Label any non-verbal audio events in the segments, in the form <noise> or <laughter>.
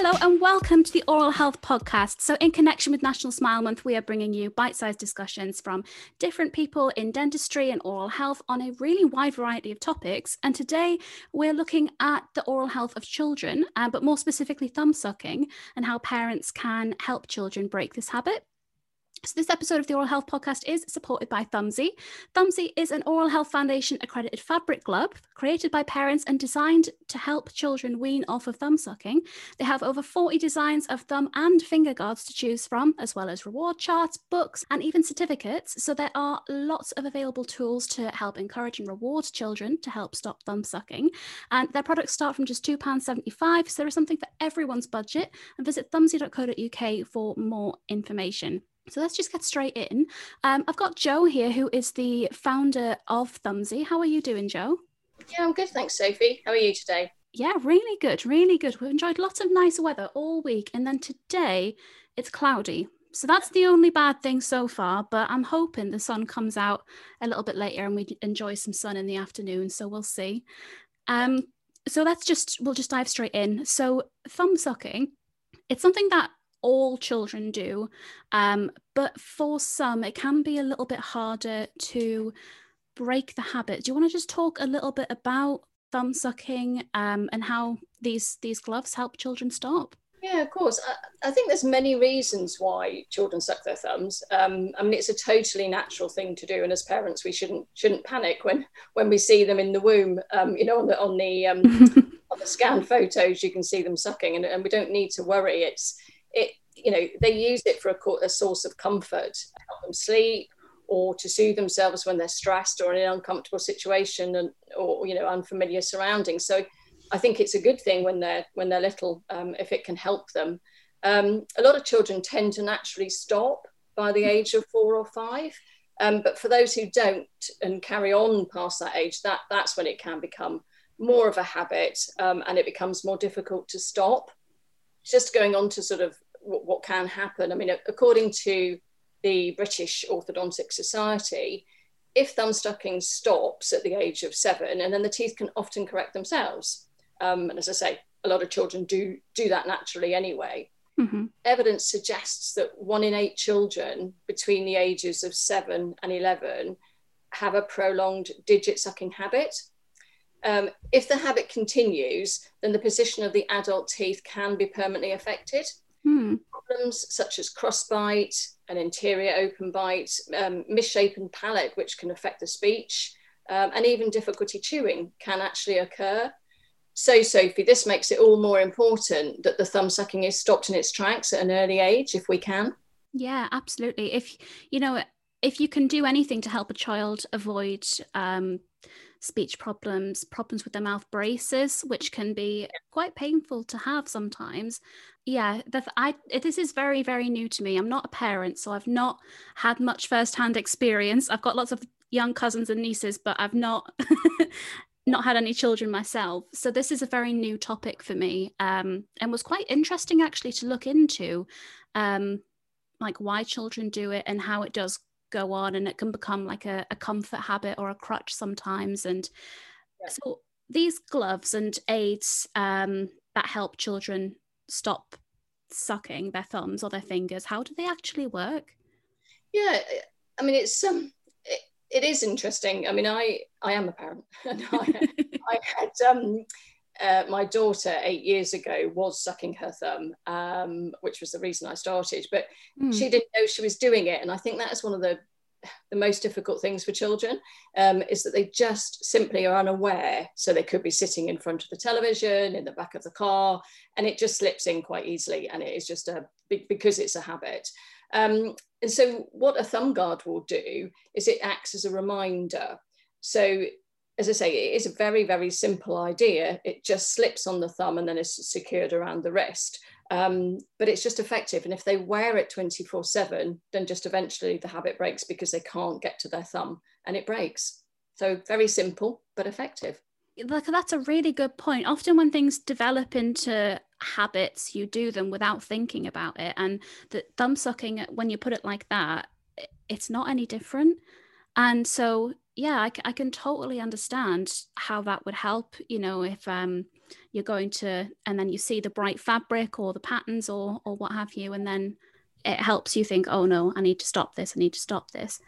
Hello and welcome to the Oral Health Podcast. So, in connection with National Smile Month, we are bringing you bite sized discussions from different people in dentistry and oral health on a really wide variety of topics. And today we're looking at the oral health of children, uh, but more specifically, thumb sucking and how parents can help children break this habit. So, this episode of the Oral Health Podcast is supported by Thumbsie. Thumbsie is an Oral Health Foundation accredited fabric glove created by parents and designed to help children wean off of thumb sucking. They have over 40 designs of thumb and finger guards to choose from, as well as reward charts, books, and even certificates. So, there are lots of available tools to help encourage and reward children to help stop thumb sucking. And their products start from just £2.75, so there is something for everyone's budget. And visit thumbsie.co.uk for more information. So let's just get straight in. Um, I've got Jo here, who is the founder of Thumbsie. How are you doing, Jo? Yeah, I'm good, thanks, Sophie. How are you today? Yeah, really good, really good. We've enjoyed lots of nice weather all week, and then today it's cloudy. So that's the only bad thing so far, but I'm hoping the sun comes out a little bit later and we enjoy some sun in the afternoon. So we'll see. Um, so let's just we'll just dive straight in. So thumb sucking, it's something that all children do. Um, but for some, it can be a little bit harder to break the habit. Do you want to just talk a little bit about thumb sucking um, and how these these gloves help children stop? Yeah, of course. I, I, think there's many reasons why children suck their thumbs. Um, I mean, it's a totally natural thing to do, and as parents, we shouldn't shouldn't panic when when we see them in the womb. Um, you know, on the on the um, <laughs> on the scan photos, you can see them sucking, and, and we don't need to worry. It's it you know they use it for a, a source of comfort to help them sleep or to soothe themselves when they're stressed or in an uncomfortable situation and or you know unfamiliar surroundings. So i think it's a good thing when they're when they're little um, if it can help them. Um, a lot of children tend to naturally stop by the age of four or five um, but for those who don't and carry on past that age that that's when it can become more of a habit um, and it becomes more difficult to stop just going on to sort of what, what can happen. I mean, according to the British Orthodontic Society, if thumb sucking stops at the age of seven, and then the teeth can often correct themselves. Um, and as I say, a lot of children do do that naturally anyway. Mm-hmm. Evidence suggests that one in eight children between the ages of seven and 11 have a prolonged digit sucking habit. Um, if the habit continues, then the position of the adult teeth can be permanently affected. Hmm. Problems such as crossbite, an anterior open bite, um, misshapen palate, which can affect the speech, um, and even difficulty chewing can actually occur. So, Sophie, this makes it all more important that the thumb sucking is stopped in its tracks at an early age, if we can. Yeah, absolutely. If you know, if you can do anything to help a child avoid um, speech problems, problems with their mouth braces, which can be quite painful to have sometimes. Yeah, the, I this is very very new to me. I'm not a parent, so I've not had much first-hand experience. I've got lots of young cousins and nieces, but I've not <laughs> not had any children myself. So this is a very new topic for me, um, and was quite interesting actually to look into, um, like why children do it and how it does go on and it can become like a, a comfort habit or a crutch sometimes and yeah. so these gloves and aids um, that help children stop sucking their thumbs or their fingers how do they actually work yeah i mean it's um it is interesting. I mean, I I am a parent, <laughs> and I, I had um, uh, my daughter eight years ago was sucking her thumb, um, which was the reason I started. But mm. she didn't know she was doing it, and I think that is one of the the most difficult things for children um, is that they just simply are unaware. So they could be sitting in front of the television, in the back of the car, and it just slips in quite easily. And it is just a because it's a habit. Um, and so, what a thumb guard will do is it acts as a reminder. So, as I say, it is a very, very simple idea. It just slips on the thumb and then is secured around the wrist. Um, but it's just effective. And if they wear it 24 7, then just eventually the habit breaks because they can't get to their thumb and it breaks. So, very simple, but effective. That's a really good point. Often, when things develop into habits, you do them without thinking about it. And the thumb sucking, when you put it like that, it's not any different. And so, yeah, I, I can totally understand how that would help. You know, if um, you're going to, and then you see the bright fabric or the patterns or or what have you, and then it helps you think, oh no, I need to stop this. I need to stop this.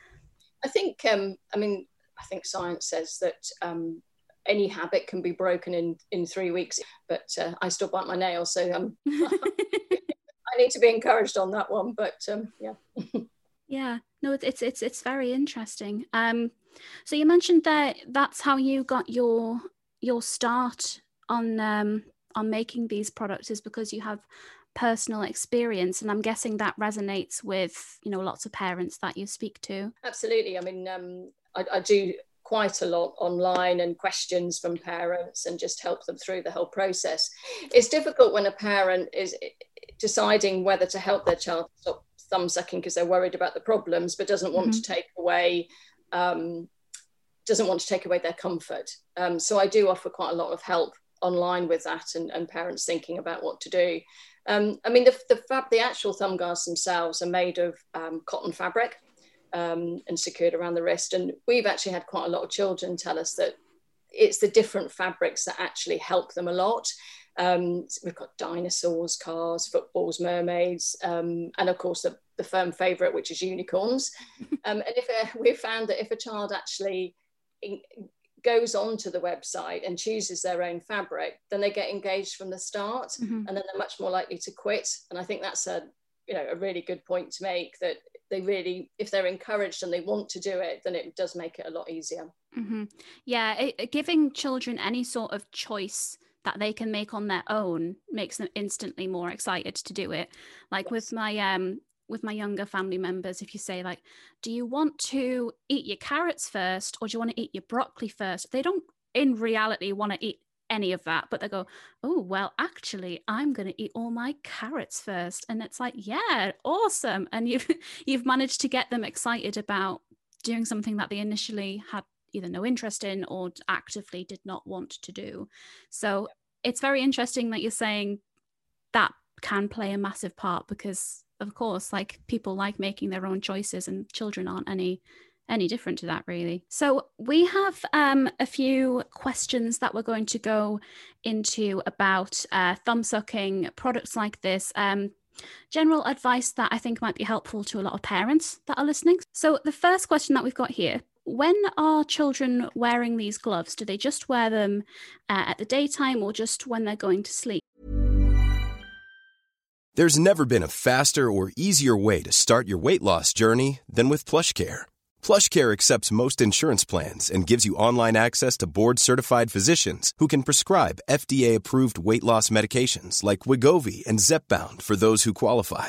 I think, um, I mean, I think science says that um, any habit can be broken in in three weeks but uh, i still bite my nails so um, <laughs> i need to be encouraged on that one but um, yeah <laughs> yeah no it's it's it's very interesting um so you mentioned that that's how you got your your start on um on making these products is because you have personal experience and i'm guessing that resonates with you know lots of parents that you speak to absolutely i mean um I, I do quite a lot online and questions from parents and just help them through the whole process. It's difficult when a parent is deciding whether to help their child stop thumb sucking because they're worried about the problems, but doesn't want mm-hmm. to take away um, doesn't want to take away their comfort. Um, so I do offer quite a lot of help online with that and, and parents thinking about what to do. Um, I mean, the, the, fab, the actual thumb guards themselves are made of um, cotton fabric um, and secured around the wrist. And we've actually had quite a lot of children tell us that it's the different fabrics that actually help them a lot. Um, we've got dinosaurs, cars, footballs, mermaids, um, and of course the, the firm favourite, which is unicorns. <laughs> Um, and if a, we've found that if a child actually in, goes onto the website and chooses their own fabric, then they get engaged from the start, mm-hmm. and then they're much more likely to quit. And I think that's a you know a really good point to make that they really if they're encouraged and they want to do it then it does make it a lot easier mm-hmm. yeah it, giving children any sort of choice that they can make on their own makes them instantly more excited to do it. Like yes. with my um with my younger family members if you say like do you want to eat your carrots first or do you want to eat your broccoli first? They don't in reality want to eat any of that but they go oh well actually i'm going to eat all my carrots first. And it's like yeah awesome. And you've <laughs> you've managed to get them excited about doing something that they initially had either no interest in or actively did not want to do so it's very interesting that you're saying that can play a massive part because of course like people like making their own choices and children aren't any any different to that, really. So, we have um, a few questions that we're going to go into about uh, thumb sucking products like this. Um, general advice that I think might be helpful to a lot of parents that are listening. So, the first question that we've got here when are children wearing these gloves? Do they just wear them uh, at the daytime or just when they're going to sleep? There's never been a faster or easier way to start your weight loss journey than with PlushCare PlushCare accepts most insurance plans and gives you online access to board-certified physicians who can prescribe FDA-approved weight loss medications like Wegovy and Zepbound for those who qualify.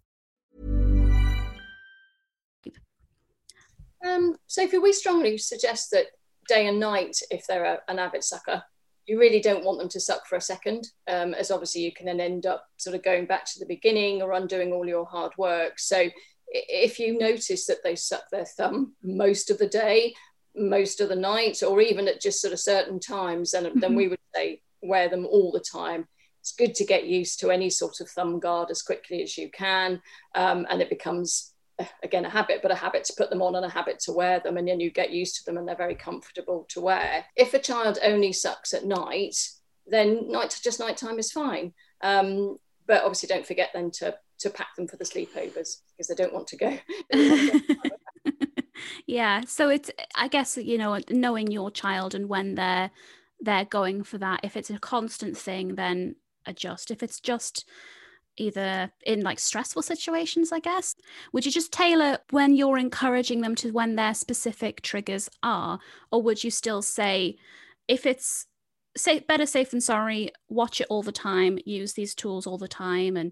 Um, Sophie, we strongly suggest that day and night, if they're a, an avid sucker, you really don't want them to suck for a second, um, as obviously you can then end up sort of going back to the beginning or undoing all your hard work. So if you notice that they suck their thumb most of the day, most of the night, or even at just sort of certain times, then, mm-hmm. then we would say wear them all the time. It's good to get used to any sort of thumb guard as quickly as you can, um, and it becomes again a habit but a habit to put them on and a habit to wear them and then you get used to them and they're very comfortable to wear. If a child only sucks at night then night just nighttime is fine. Um, but obviously don't forget then to to pack them for the sleepovers because they don't want to go. <laughs> Yeah so it's i guess you know knowing your child and when they're they're going for that if it's a constant thing then adjust. If it's just either in like stressful situations, I guess? Would you just tailor when you're encouraging them to when their specific triggers are? Or would you still say, if it's say better safe than sorry, watch it all the time, use these tools all the time, and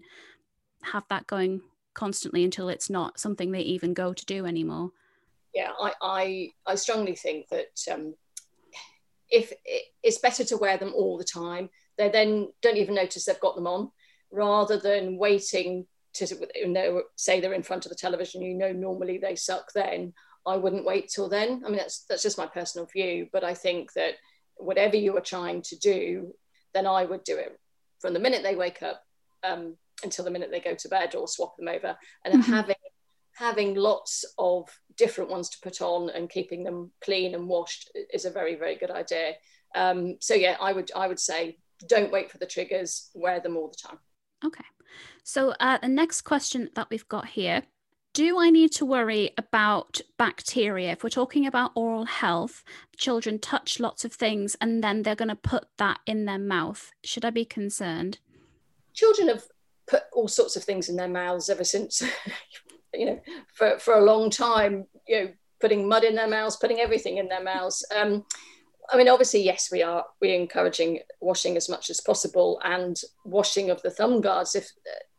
have that going constantly until it's not something they even go to do anymore? Yeah, I I, I strongly think that um, if it's better to wear them all the time, they then don't even notice they've got them on rather than waiting to you know say they're in front of the television you know normally they suck then i wouldn't wait till then. I mean that's that's just my personal view but i think that whatever you are trying to do then i would do it from the minute they wake up um, until the minute they go to bed or swap them over. And mm-hmm. having having lots of different ones to put on and keeping them clean and washed is a very very good idea. Um, so yeah i would i would say don't wait for the triggers wear them all the time Okay. So uh, the next question that we've got here do I need to worry about bacteria? If we're talking about oral health, children touch lots of things and then they're going to put that in their mouth. Should I be concerned? Children have put all sorts of things in their mouths ever since, <laughs> you know, for, for a long time, you know, putting mud in their mouths, putting everything in their mouths. Um, I mean, obviously, yes, we are we're encouraging washing as much as possible and washing of the thumb guards. If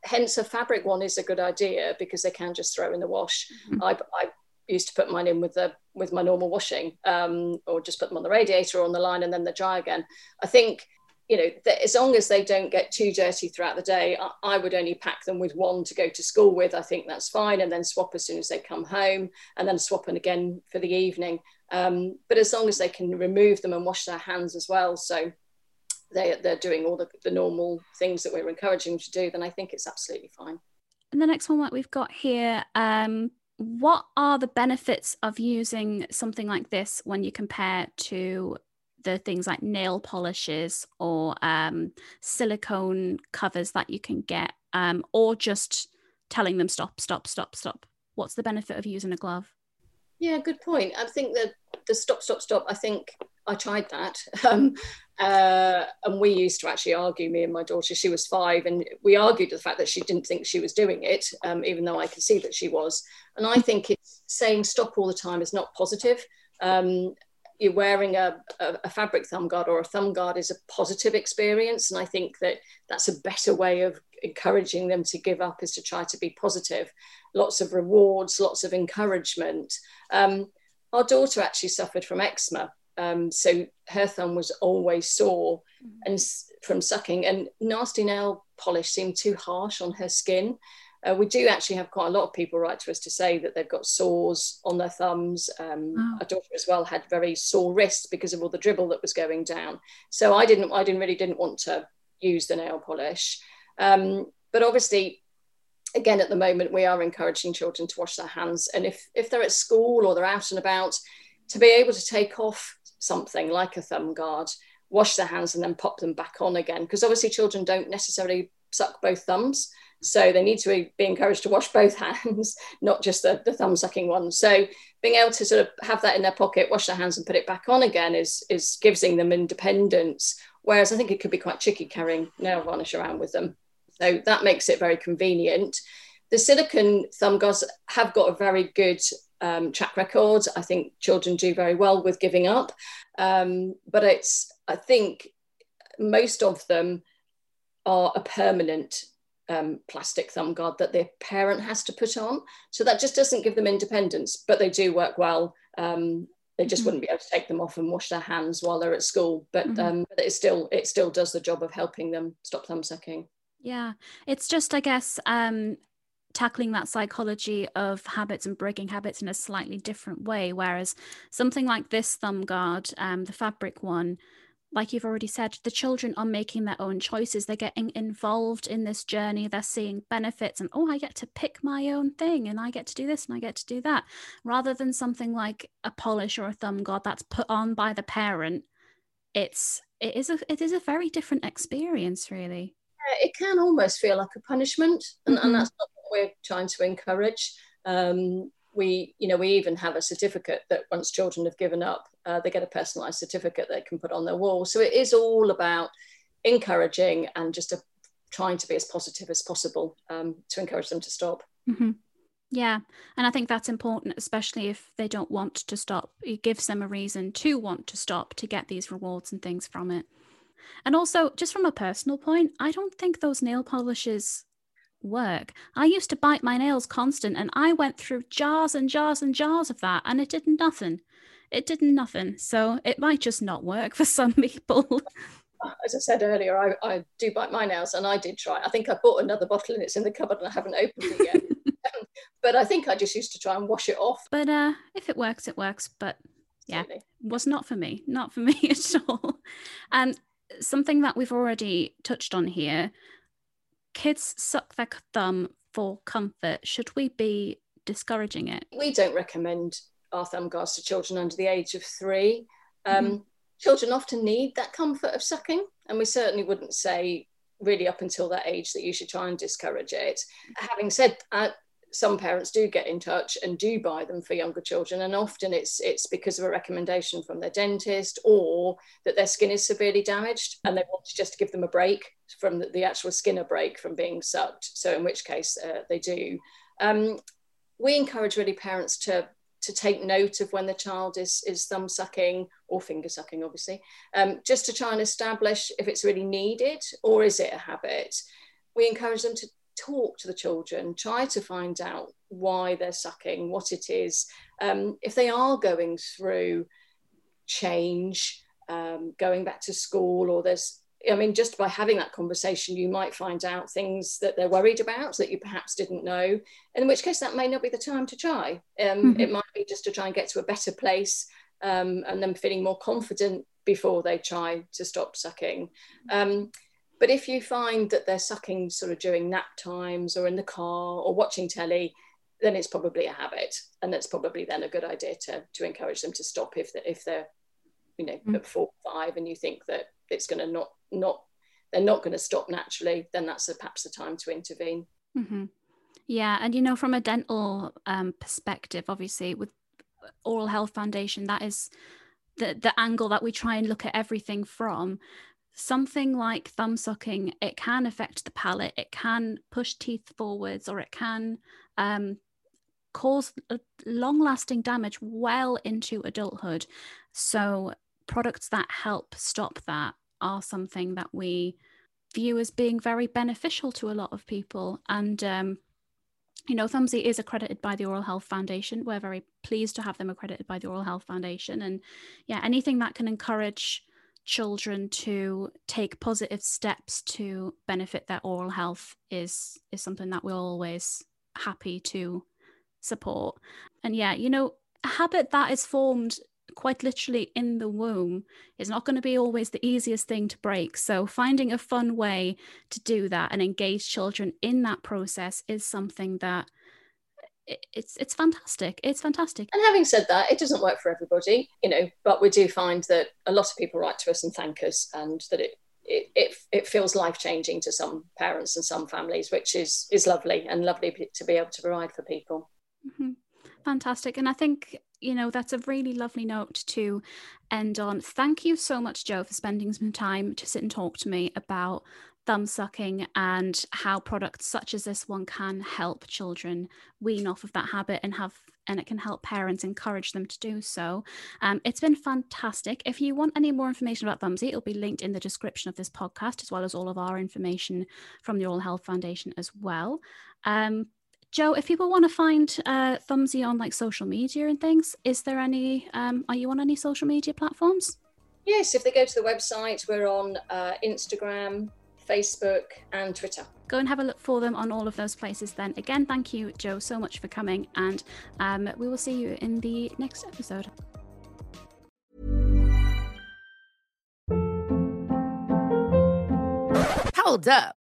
hence a fabric one is a good idea because they can just throw in the wash. Mm-hmm. I, I used to put mine in with the with my normal washing, um, or just put them on the radiator or on the line and then they dry again. I think you know that as long as they don't get too dirty throughout the day, I, I would only pack them with one to go to school with. I think that's fine, and then swap as soon as they come home, and then swap them again for the evening. Um, but as long as they can remove them and wash their hands as well, so they, they're doing all the, the normal things that we're encouraging them to do, then I think it's absolutely fine. And the next one that we've got here, um, what are the benefits of using something like this when you compare to the things like nail polishes or um, silicone covers that you can get, um, or just telling them stop, stop, stop, stop? What's the benefit of using a glove? Yeah, good point. I think that the stop, stop, stop. I think I tried that, <laughs> um, uh, and we used to actually argue. Me and my daughter. She was five, and we argued the fact that she didn't think she was doing it, um, even though I could see that she was. And I think it's saying stop all the time is not positive. Um, you're wearing a, a, a, fabric thumb guard or a thumb guard is a positive experience. And I think that that's a better way of encouraging them to give up is to try to be positive. Lots of rewards, lots of encouragement. Um, our daughter actually suffered from eczema. Um, so her thumb was always sore mm-hmm. and from sucking and nasty nail polish seemed too harsh on her skin. Uh, we do actually have quite a lot of people write to us to say that they've got sores on their thumbs. Um, oh. Our daughter as well had very sore wrists because of all the dribble that was going down. So I didn't, I didn't really didn't want to use the nail polish. Um, but obviously, again, at the moment, we are encouraging children to wash their hands. And if if they're at school or they're out and about, to be able to take off something like a thumb guard, wash their hands, and then pop them back on again. Because obviously, children don't necessarily suck both thumbs. So they need to be encouraged to wash <laughs> both hands, not just the, the thumb sucking one. So being able to sort of have that in their pocket, wash their hands and put it back on again is, is giving them independence. Whereas I think it could be quite tricky carrying nail varnish around with them. So that makes it very convenient. The silicone thumb guards have got a very good um, track record. I think children do very well with giving up. Um, but it's, I think most of them are a permanent um, plastic thumb guard that their parent has to put on. So that just doesn't give them independence, but they do work well. Um, they just mm-hmm. wouldn't be able to take them off and wash their hands while they're at school, but, mm-hmm. um, but it still it still does the job of helping them stop thumb sucking. Yeah, it's just I guess um, tackling that psychology of habits and breaking habits in a slightly different way. Whereas something like this thumb guard, um, the fabric one, like you've already said, the children are making their own choices. They're getting involved in this journey. They're seeing benefits and, oh, I get to pick my own thing and I get to do this and I get to do that. Rather than something like a polish or a thumb guard that's put on by the parent, it's it is a it is a very different experience, really. It can almost feel like a punishment, and, mm-hmm. and that's not what we're trying to encourage. Um, we you know we even have a certificate that once children have given up uh, they get a personalized certificate they can put on their wall so it is all about encouraging and just a, trying to be as positive as possible um, to encourage them to stop mm-hmm. yeah and i think that's important especially if they don't want to stop it gives them a reason to want to stop to get these rewards and things from it and also just from a personal point i don't think those nail polishes work. I used to bite my nails constant and I went through jars and jars and jars of that and it did nothing. It did nothing. So it might just not work <laughs> for some people. <laughs> As I said earlier, I, I do bite my nails and I did try. I think I bought another bottle and it's in the cupboard and I haven't opened it yet. <laughs> um, but I think I just used to try and wash it off. But uh, if it works, it works. But yeah, was not for me. Not for me at all. And something that we've already touched on here kids suck their thumb for comfort, should we be discouraging it? We don't recommend our thumb guards to children under the age of three. Um, mm-hmm. Children often need that comfort of sucking, and we certainly wouldn't say really up until that age that you should try and discourage it. Having said that, some parents do get in touch and do buy them for younger children and often it's it's because of a recommendation from their dentist or that their skin is severely damaged and they want to just give them a break from the, the actual skin a break from being sucked. So in which case uh, they do. Um, we encourage really parents to to take note of when the child is is thumb sucking or finger sucking obviously um, just to try and establish if it's really needed or is it a habit. We encourage them to talk to the children, try to find out why they're sucking, what it is. Um, if they are going through change, um, going back to school, or there's, I mean, just by having that conversation, you might find out things that they're worried about that you perhaps didn't know. In which case, that may not be the time to try. Um, mm-hmm. It might be just to try and get to a better place um, and then feeling more confident before they try to stop sucking. Um, but if you find that they're sucking sort of during nap times or in the car or watching telly, then it's probably a habit, and that's probably then a good idea to to encourage them to stop if they, if they're you know mm. at four five and you think that it's going to not not they're not going to stop naturally, then that's a, perhaps the time to intervene. Mm-hmm. Yeah, and you know from a dental um, perspective, obviously with Oral Health Foundation, that is the the angle that we try and look at everything from something like thumb sucking, it can affect the palate, it can push teeth forwards, or it can um, cause long lasting damage well into adulthood. So, products that help stop that are something that we view as being very beneficial to a lot of people. And, um, you know, Thumbsie is accredited by the Oral Health Foundation. We're very pleased to have them accredited by the Oral Health Foundation. And yeah, anything that can encourage children to take positive steps to benefit their oral health is is something that we're always happy to support and yeah you know a habit that is formed quite literally in the womb is not going to be always the easiest thing to break. So, finding a fun way to do that and engage children in that process is something that it's it's fantastic. It's fantastic. And having said that, it doesn't work for everybody, you know, but we do find that a lot of people write to us and thank us and that it it, it, it feels life changing to some parents and some families, which is is lovely and lovely to be able to provide for people. Mm-hmm. Fantastic. And I think, you know, that's a really lovely note to end on. Thank you so much, Jo, for spending some time to sit and talk to me about thumb sucking and how products such as this one can help children wean off of that habit and have and it can help parents encourage them to do so. Um, it's been fantastic. If you want any more information about Thumbsie, it'll be linked in the description of this podcast, as well as all of our information from the Oral Health Foundation as well. Um, Jo, if people want to find uh, Thumbsie on like social media and things, is there any? Um, are you on any social media platforms? Yes, if they go to the website, we're on uh, Instagram, Facebook, and Twitter. Go and have a look for them on all of those places. Then again, thank you, Jo, so much for coming, and um, we will see you in the next episode. Hold up.